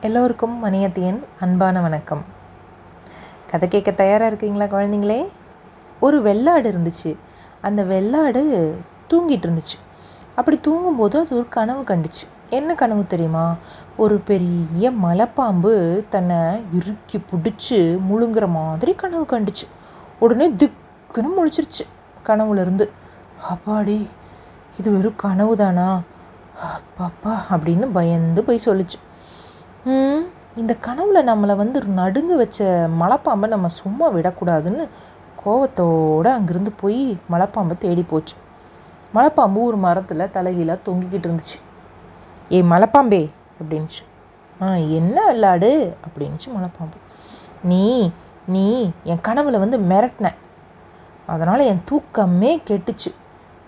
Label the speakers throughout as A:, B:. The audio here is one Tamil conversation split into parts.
A: எல்லோருக்கும் மணியத்தியின் அன்பான வணக்கம். கதை கேட்க தயாராக இருக்கீங்களா குழந்தைங்களே? ஒரு வெள்ளாடு இருந்துச்சு. அந்த வெள்ளாடு தூங்கிட்டு இருந்துச்சு. அப்படி தூங்கும்போது அது ஒரு கனவு கண்டுச்சு. என்ன கனவு தெரியுமா? ஒரு பெரிய மலைப்பாம்பு தன்னை இறுக்கி பிடிச்சி முழுங்குற மாதிரி கனவு கண்டுச்சு. உடனே திக்குன்னு முழிச்சிருச்சு கனவுலேருந்து அப்பாடி இது வெறும் கனவு தானா அப்பாப்பா அப்படின்னு பயந்து போய் சொல்லுச்சு. இந்த கனவுல நம்மளை வந்து நடுங்க வச்ச மலைப்பாம்பை நம்ம சும்மா விடக்கூடாதுன்னு கோவத்தோடு அங்கேருந்து போய் மலைப்பாம்பை தேடி போச்சு. மலைப்பாம்பு ஒரு மரத்தில் தலைகீழாக தொங்கிக்கிட்டு இருந்துச்சு. ஏய் மலைப்பாம்பே அப்படின்ச்சு ஆ என்ன விளாடு? அப்படின்ச்சு மலைப்பாம்பு. நீ நீ என் கனவுல வந்து மிரட்டின. அதனால் என் தூக்கமே கெட்டுச்சு.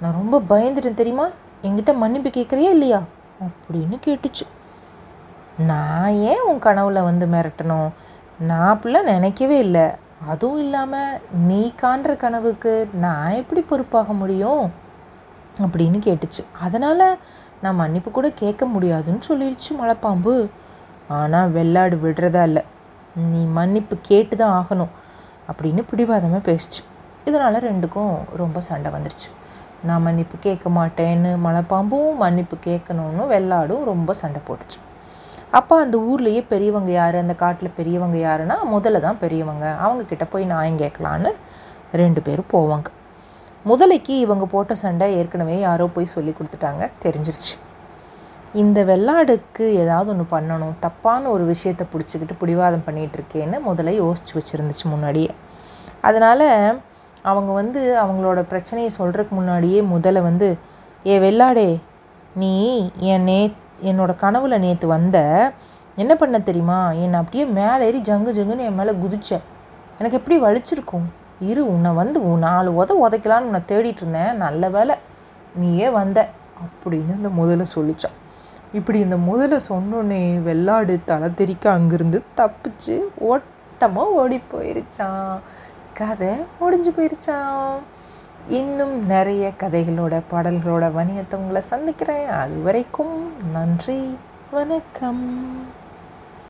A: நான் ரொம்ப பயந்துட்டேன் தெரியுமா? என்கிட்ட மன்னிப்பு கேட்குறியா இல்லையா? அப்படின்னு கேட்டுச்சு. நான் ஏன் உன் கனவுல வந்து மிரட்டணும்? நான் அப்படிலாம் நினைக்கவே இல்லை. அதுவும் இல்லாமல் நீ காண்ற கனவுக்கு நான் எப்படி பொறுப்பாக முடியும்? அப்படின்னு கேட்டுச்சு. அதனால் நான் மன்னிப்பு கூட கேட்க முடியாதுன்னு சொல்லிடுச்சு மலைப்பாம்பு. ஆனால் வெள்ளாடு விடுறதா இல்லை. நீ மன்னிப்பு கேட்டு தான் ஆகணும் அப்படின்னு பிடிவாதமாக பேசிச்சு. இதனால் ரெண்டுக்கும் ரொம்ப சண்டை வந்துருச்சு. நான் மன்னிப்பு கேட்க மாட்டேன்னு மலைப்பாம்பும் மன்னிப்பு கேட்கணும்னு வெள்ளாடும் ரொம்ப சண்டை போட்டுச்சு. அப்போ அந்த ஊர்லேயே பெரியவங்க யார்? அந்த காட்டில் பெரியவங்க யாருன்னா முதல்ல தான் பெரியவங்க. அவங்கக்கிட்ட போய் நியாயம் கேட்கலான்னு ரெண்டு பேரும் போவாங்க. முதலைக்கு இவங்க போட்ட சண்டை ஏற்கனவே யாரோ போய் சொல்லி கொடுத்துட்டாங்க. தெரிஞ்சிருச்சு. இந்த வெள்ளாடுக்கு ஏதாவது ஒன்று பண்ணணும் தப்பான ஒரு விஷயத்தை பிடிச்சிக்கிட்டு பிடிவாதம் பண்ணிகிட்டு இருக்கேன்னு முதல்ல யோசிச்சு வச்சுருந்துச்சு முன்னாடியே. அதனால் அவங்க வந்து அவங்களோட பிரச்சனையை சொல்கிறதுக்கு முன்னாடியே முதல்ல வந்து ஏ வெள்ளாடே நீ என் நே என்னோட கனவுல நேற்று வந்த என்ன பண்ண தெரியுமா? என்னை அப்படியே மேலே ஏறி ஜங்கு ஜங்குன்னு என் மேலே குதிச்ச. எனக்கு எப்படி வலிச்சிருக்கும்? இரு உன்னை வந்து உன் நாலு உத உதைக்கலான்னு உன்னை தேடிட்டு இருந்தேன். நல்ல வேலை நீயே வந்த அப்படின்னு அந்த முதல்ல சொல்லிச்சான் இப்படி இந்த முதல்ல சொன்னோன்னே வெள்ளாடு தலை தெறிக்க அங்கிருந்து தப்பிச்சு ஓட்டமாக ஓடி போயிருச்சான் கதை முடிஞ்சு போயிருச்சான் இன்னும் நிறைய கதைகளோட பாடல்களோட வணிகத்தை உங்களை சந்திக்கிறேன். அது வரைக்கும் நன்றி வணக்கம்.